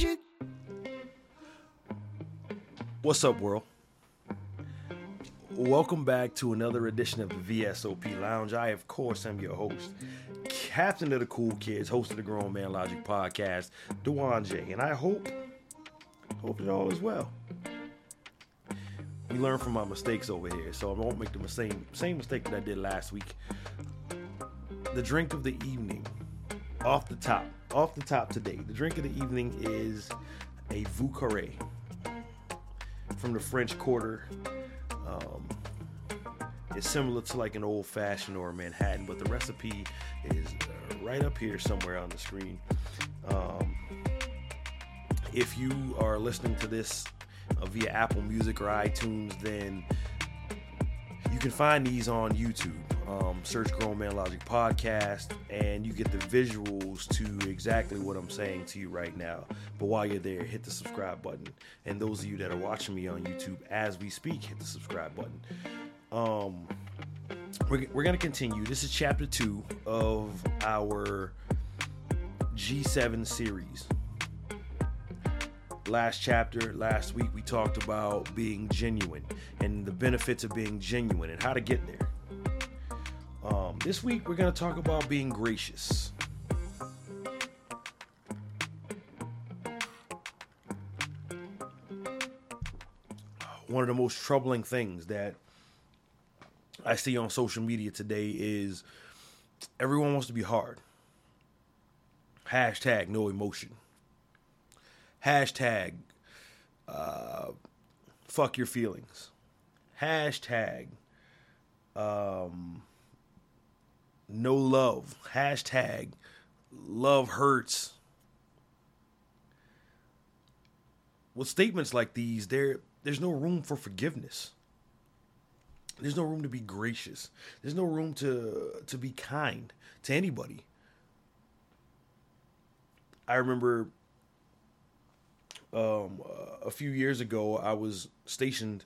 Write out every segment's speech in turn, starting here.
magic. What's up, world? Welcome back to another edition of the VSOP Lounge. I, of course, am your host, Captain of the Cool Kids, host of the Grown Man Logic Podcast, DeJuan J. And I hope, hope it all is well. We learn from our mistakes over here, so I won't make the same same mistake that I did last week. The drink of the evening, off the top, off the top today. The drink of the evening is a Vieux Carré from the French Quarter. Um, it's similar to like an old fashioned or a Manhattan, but the recipe is uh, right up here somewhere on the screen. Um, if you are listening to this uh, via Apple Music or iTunes, then you can find these on YouTube. Um, search Grown Man Logic Podcast, and you get the visuals to exactly what I'm saying to you right now. But while you're there, hit the subscribe button. And those of you that are watching me on YouTube as we speak, hit the subscribe button. Um, we're, we're going to continue. This is chapter two of our G7 series. Last chapter, last week, we talked about being genuine and the benefits of being genuine and how to get there. This week, we're going to talk about being gracious. One of the most troubling things that I see on social media today is everyone wants to be hard. Hashtag no emotion. Hashtag uh, fuck your feelings. Hashtag um, no love. Hashtag love hurts. With statements like these, there there's no room for forgiveness. There's no room to be gracious. There's no room to to be kind to anybody. I remember um, a few years ago, I was stationed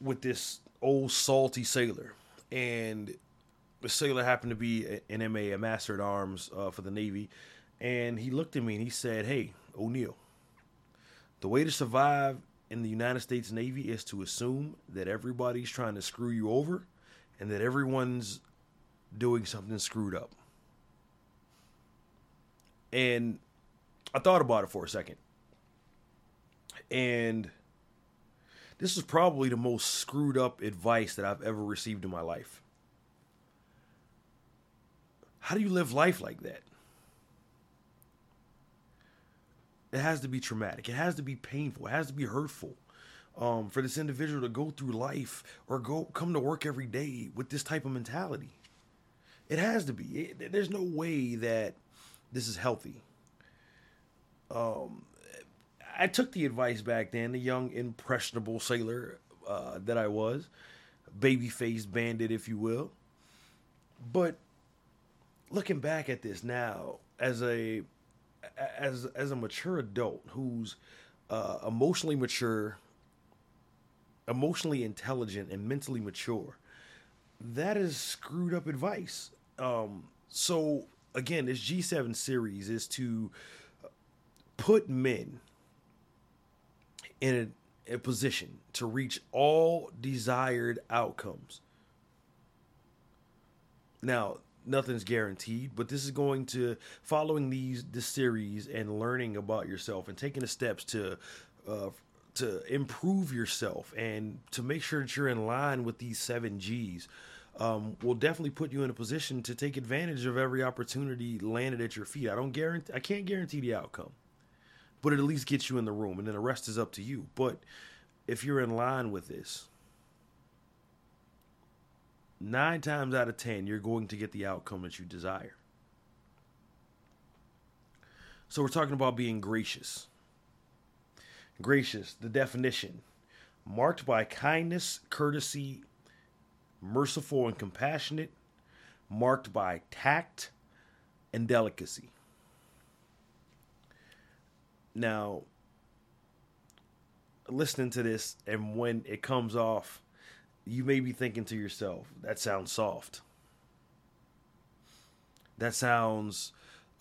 with this old salty sailor, and the sailor happened to be an MA, a Master at Arms uh, for the Navy, and he looked at me and he said, "Hey, O'Neill, the way to survive in the United States Navy is to assume that everybody's trying to screw you over, and that everyone's doing something screwed up." And I thought about it for a second. And this is probably the most screwed up advice that I've ever received in my life. How do you live life like that? It has to be traumatic. It has to be painful. It has to be hurtful um, for this individual to go through life or go come to work every day with this type of mentality. It has to be. It, there's no way that this is healthy. Um, I took the advice back then, the young impressionable sailor uh, that I was, baby faced bandit, if you will. But looking back at this now, as a as as a mature adult who's uh, emotionally mature, emotionally intelligent, and mentally mature, that is screwed up advice. Um, so again, this G7 series is to put men in a, a, position to reach all desired outcomes. Now, nothing's guaranteed, but this is going to following these this series and learning about yourself and taking the steps to uh, to improve yourself and to make sure that you're in line with these seven G's. Um, will definitely put you in a position to take advantage of every opportunity landed at your feet. I don't guarantee, I can't guarantee the outcome, but it at least gets you in the room, and then the rest is up to you. But if you're in line with this, nine times out of ten, you're going to get the outcome that you desire. So we're talking about being gracious. Gracious, the definition marked by kindness, courtesy, merciful and compassionate, marked by tact and delicacy. Now, listening to this, and when it comes off, you may be thinking to yourself, that sounds soft. That sounds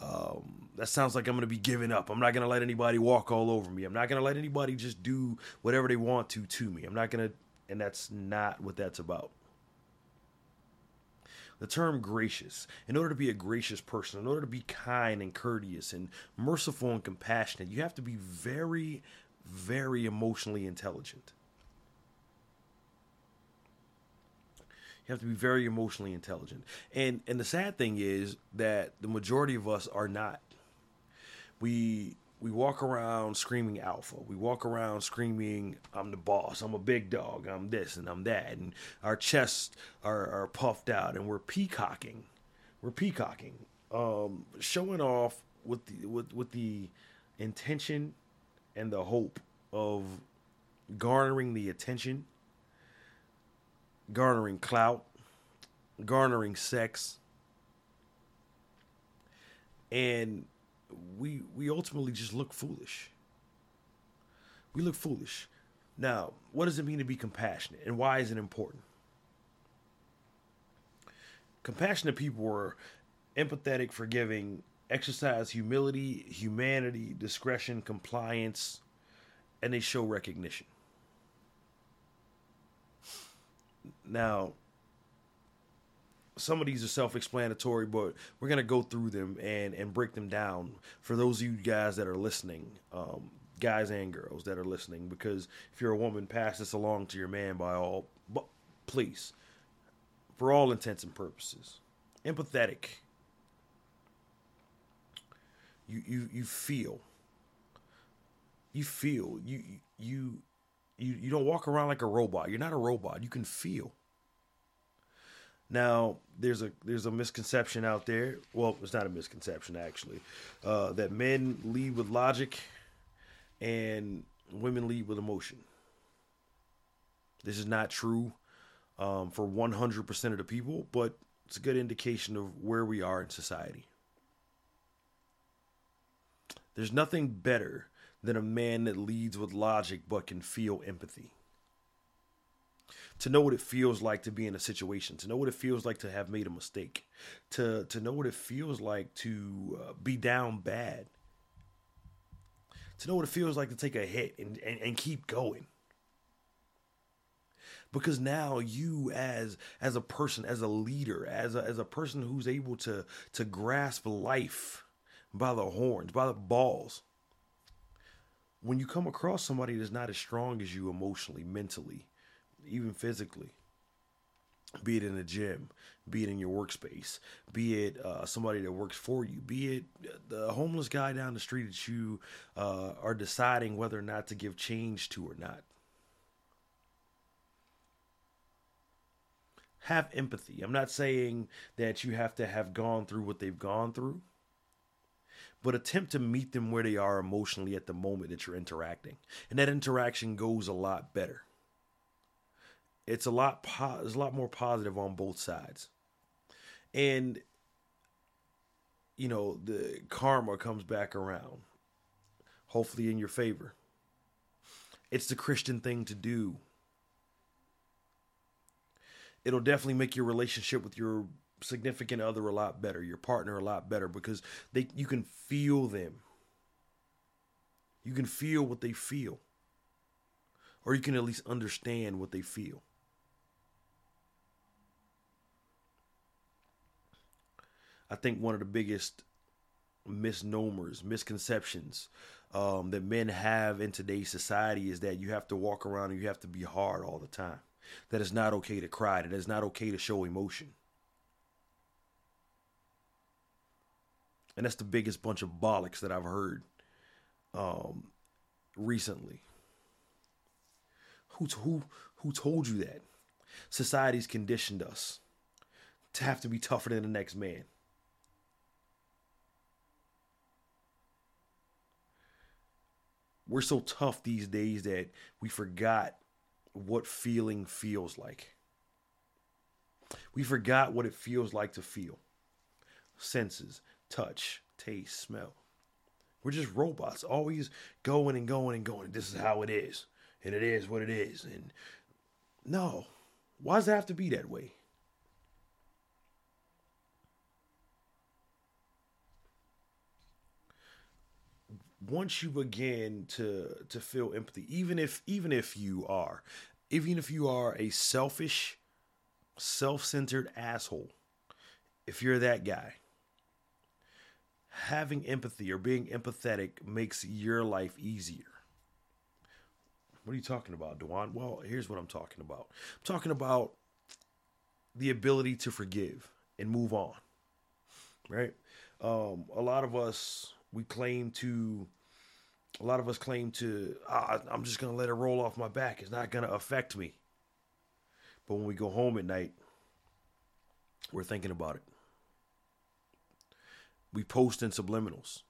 Um, that sounds like I'm going to be giving up. I'm not going to let anybody walk all over me. I'm not going to let anybody just do whatever they want to to me. I'm not going to, and that's not what that's about. The term gracious, in order to be a gracious person, in order to be kind and courteous and merciful and compassionate, you have to be very, very emotionally intelligent. You have to be very emotionally intelligent. And and the sad thing is that the majority of us are not. We we walk around screaming alpha. We walk around screaming, I'm the boss, I'm a big dog, I'm this and I'm that. And our chests are, are puffed out and we're peacocking. We're peacocking. Um, showing off with the with, with the intention and the hope of garnering the attention garnering clout, garnering sex, and we we ultimately just look foolish. We look foolish. Now, what does it mean to be compassionate, and why is it important? Compassionate people are empathetic, forgiving, exercise humility, humanity, discretion, compliance, and they show recognition. Now, some of these are self-explanatory, but we're gonna go through them and and break them down for those of you guys that are listening, um, guys and girls that are listening. Because if you're a woman, pass this along to your man by all, but please, for all intents and purposes, empathetic. You you you feel. You feel you you you you don't walk around like a robot. You're not a robot. You can feel. Now, there's a there's a misconception out there. Well, it's not a misconception actually, uh, that men lead with logic, and women lead with emotion. This is not true um, for 100% of the people, but it's a good indication of where we are in society. There's nothing better than a man that leads with logic but can feel empathy. To know what it feels like to be in a situation, to know what it feels like to have made a mistake, to, to know what it feels like to uh, be down bad, to know what it feels like to take a hit and, and, and keep going. Because now you as as a person as a leader as a, as a person who's able to to grasp life by the horns by the balls when you come across somebody that's not as strong as you emotionally, mentally, even physically, be it in the gym, be it in your workspace, be it uh, somebody that works for you, be it the homeless guy down the street that you uh, are deciding whether or not to give change to or not. Have empathy. I'm not saying that you have to have gone through what they've gone through but attempt to meet them where they are emotionally at the moment that you're interacting. And that interaction goes a lot better. It's a lot po- it's a lot more positive on both sides. And you know, the karma comes back around. Hopefully in your favor. It's the Christian thing to do. It'll definitely make your relationship with your significant other a lot better, your partner a lot better because they you can feel them. You can feel what they feel. Or you can at least understand what they feel. I think one of the biggest misnomers, misconceptions um, that men have in today's society is that you have to walk around and you have to be hard all the time. That it's not okay to cry. That it's not okay to show emotion. and that's the biggest bunch of bollocks that I've heard um, recently. Who who who told you that? Society's conditioned us to have to be tougher than the next man. We're so tough these days that we forgot what feeling feels like. We forgot what it feels like to feel. Senses, touch, taste, smell. We're just robots, always going and going and going. This is how it is, and it is what it is. And no, why does it have to be that way? Once you begin to to feel empathy, even if even if you are, even if you are a selfish, self-centered asshole, if you're that guy, having empathy or being empathetic makes your life easier. What are you talking about, DeJuan? Well, here's what I'm talking about. I'm talking about the ability to forgive and move on. Right? Um, a lot of us we claim to a lot of us claim to i'm just going to let it roll off my back. It's not going to affect me. But when we go home at night we're thinking about it. We post in subliminals.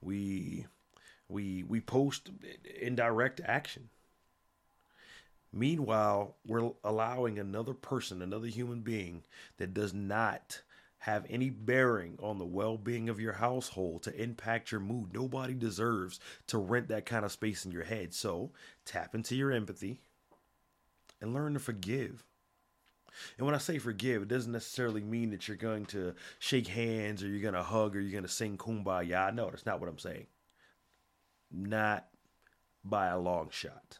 We we we post in direct action. Meanwhile we're allowing another person another human being that does not have any bearing on the well being of your household to impact your mood. Nobody deserves to rent that kind of space in your head. So tap into your empathy and learn to forgive. And when I say forgive, it doesn't necessarily mean that you're going to shake hands or you're going to hug or you're going to sing kumbaya. No, that's not what I'm saying. Not by a long shot.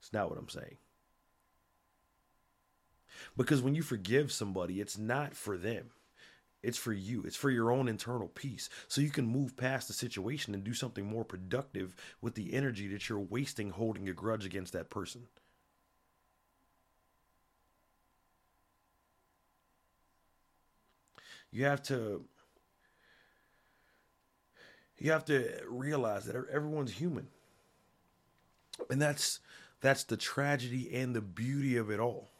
It's not what I'm saying. Because when you forgive somebody, it's not for them. It's for you. It's for your own internal peace. So you can move past the situation and do something more productive with the energy that you're wasting holding a grudge against that person. You have to you have to realize that everyone's human. And that's that's the tragedy and the beauty of it all.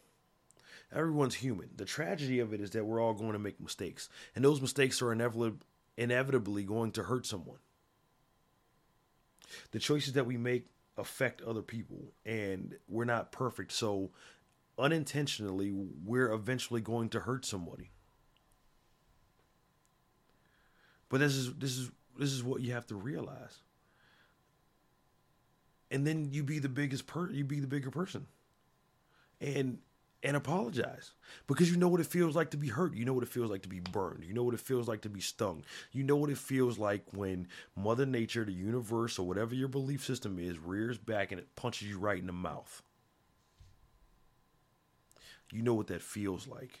Everyone's human. The tragedy of it is that we're all going to make mistakes, and those mistakes are inevitably going to hurt someone. The choices that we make affect other people, and we're not perfect, so unintentionally we're eventually going to hurt somebody. But this is this is this is what you have to realize. And then you be the biggest per you be the bigger person. And and apologize because you know what it feels like to be hurt. You know what it feels like to be burned. You know what it feels like to be stung. You know what it feels like when Mother Nature, the universe, or whatever your belief system is, rears back and it punches you right in the mouth. You know what that feels like.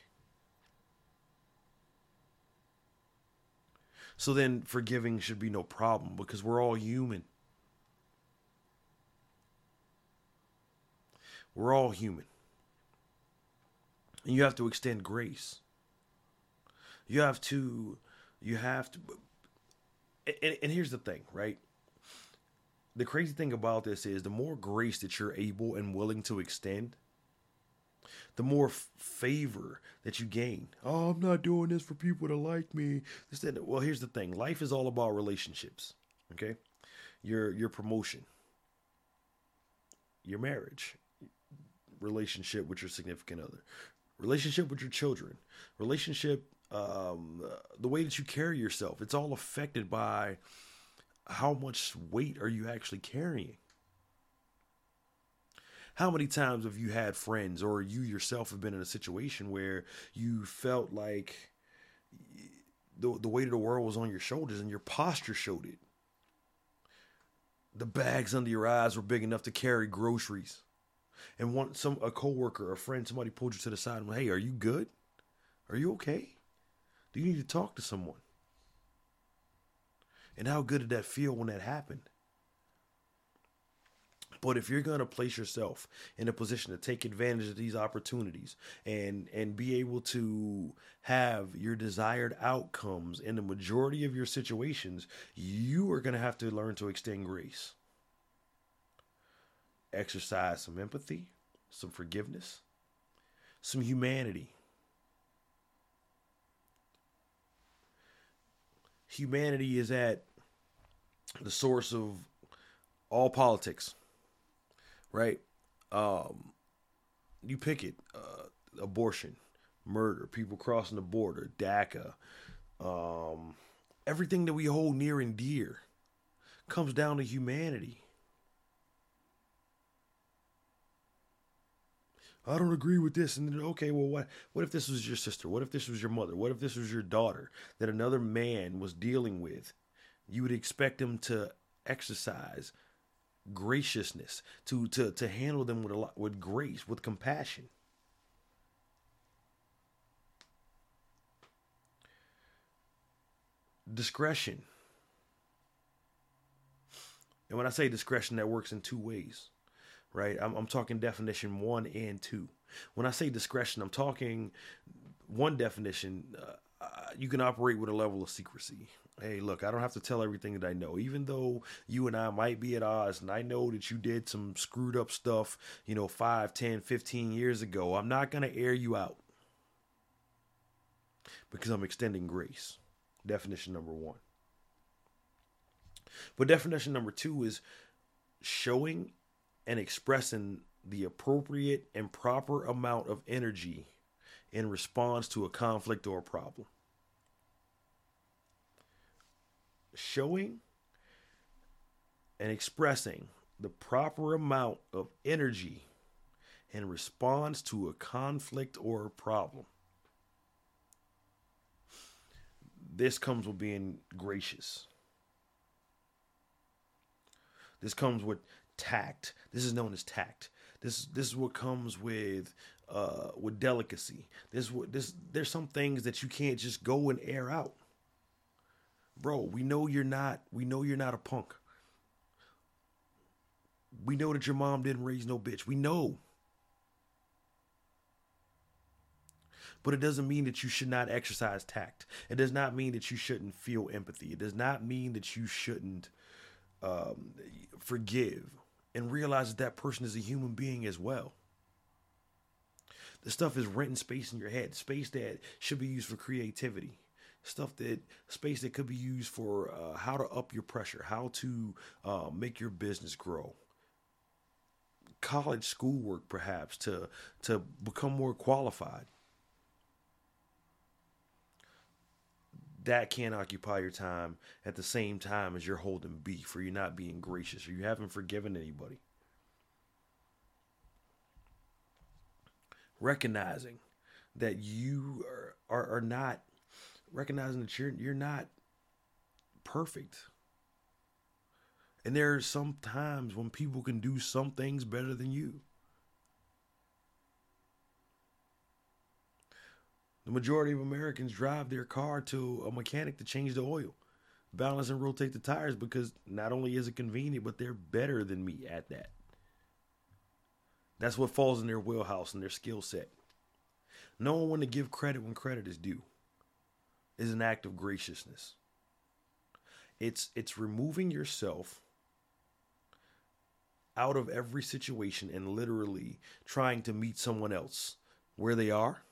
So then forgiving should be no problem because we're all human. We're all human. And you have to extend grace. You have to, you have to, and, and here's the thing, right? The crazy thing about this is the more grace that you're able and willing to extend, the more f- favor that you gain. Oh, I'm not doing this for people to like me. Well, here's the thing: life is all about relationships. Okay, your your promotion, your marriage, relationship with your significant other, relationship with your children, relationship, um, the way that you carry yourself. It's all affected by how much weight are you actually carrying. How many times have you had friends or you yourself have been in a situation where you felt like the, the weight of the world was on your shoulders and your posture showed it? The bags under your eyes were big enough to carry groceries and one some a coworker, a friend, somebody pulled you to the side and went, "Hey, are you good? Are you okay? Do you need to talk to someone?" And how good did that feel when that happened? But if you're going to place yourself in a position to take advantage of these opportunities and and be able to have your desired outcomes in the majority of your situations, you are going to have to learn to extend grace exercise some empathy, some forgiveness, some humanity. Humanity is at the source of all politics, right? Um, you pick it uh, abortion, murder, people crossing the border, DACA, um, everything that we hold near and dear comes down to humanity. I don't agree with this. And then, okay, well, what, what if this was your sister? What if this was your mother? What if this was your daughter that another man was dealing with you would expect them to exercise graciousness, to to to handle them with a lot with grace, with compassion. Discretion. And when I say discretion, that works in two ways, right? I'm, I'm talking definition one and two. When I say discretion, I'm talking one definition. Uh, you can operate with a level of secrecy, hey, look, I don't have to tell everything that I know. Even though you and I might be at odds and I know that you did some screwed up stuff, you know, 5, 10, 15 years ago, I'm not going to air you out because I'm extending grace. Definition number one. But definition number two is showing and expressing the appropriate and proper amount of energy in response to a conflict or a problem. showing and expressing the proper amount of energy in response to a conflict or a problem. This comes with being gracious. This comes with tact. This is known as tact. This this is what comes with uh, with delicacy. This what this there's some things that you can't just go and air out bro, we know you're not, we know you're not a punk. We know that your mom didn't raise no bitch. We know. But it doesn't mean that you should not exercise tact. It does not mean that you shouldn't feel empathy. It does not mean that you shouldn't um, forgive and realize that that person is a human being as well. The stuff is renting space in your head, space that should be used for creativity stuff that space that could be used for uh, how to up your pressure, how to uh, make your business grow. College schoolwork, perhaps, to to become more qualified. That can't occupy your time at the same time as you're holding beef, or you're not being gracious, or you haven't forgiven anybody. Recognizing that you are, are, are not recognizing that you're you're not perfect. And there are some times when people can do some things better than you. The majority of Americans drive their car to a mechanic to change the oil, balance and rotate the tires because not only is it convenient, but they're better than me at that. That's what falls in their wheelhouse and their skill set. Knowing when to give credit when credit is due is an act of graciousness. It's it's removing yourself out of every situation and literally trying to meet someone else where they are.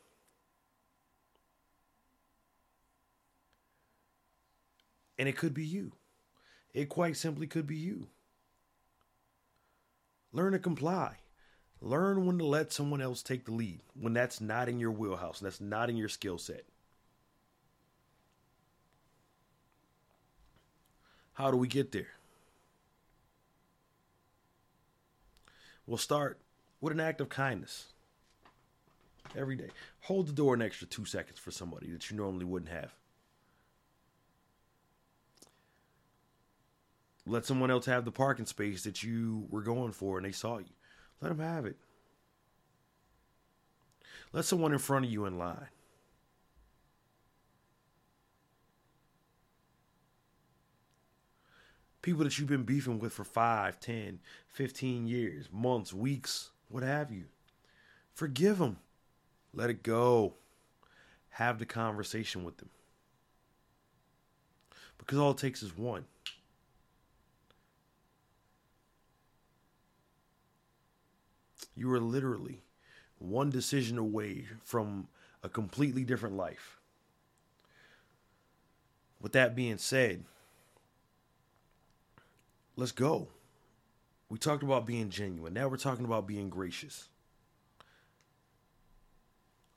And it could be you. It quite simply could be you. Learn to comply. Learn when to let someone else take the lead when that's not in your wheelhouse, that's not in your skill set. How do we get there? We'll start with an act of kindness every day. Hold the door an extra two seconds for somebody that you normally wouldn't have. Let someone else have the parking space that you were going for and they saw you. Let them have it. Let someone in front of you in line. people that you've been beefing with for 5, 10, 15 years, months, weeks, what have you. Forgive them. Let it go. Have the conversation with them. Because all it takes is one. You are literally one decision away from a completely different life. With that being said, let's go. We talked about being genuine. Now we're talking about being gracious.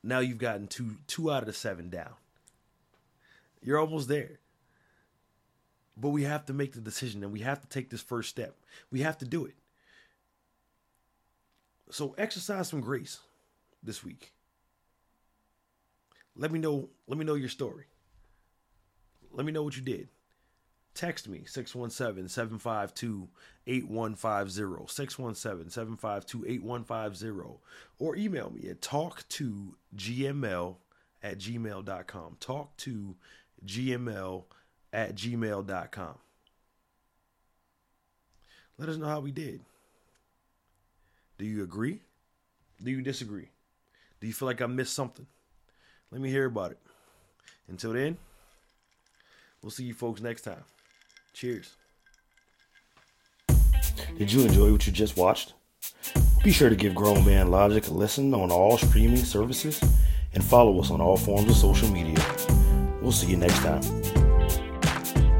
Now you've gotten two two out of the seven down. You're almost there. But we have to make the decision and we have to take this first step. We have to do it. So exercise some grace this week. Let me know let me know your story. Let me know what you did. text me 617-752-8150 617-752-8150 or email me at talk2gml at gmail.com talk to gml at gmail.com let us know how we did do you agree? Do you disagree? Do you feel like i missed something? Let me hear about it. Until then we'll see you folks next time. Cheers. Did you enjoy what you just watched? Be sure to give grown man logic a listen on all streaming services and follow us on all forms of social media. We'll see you next time.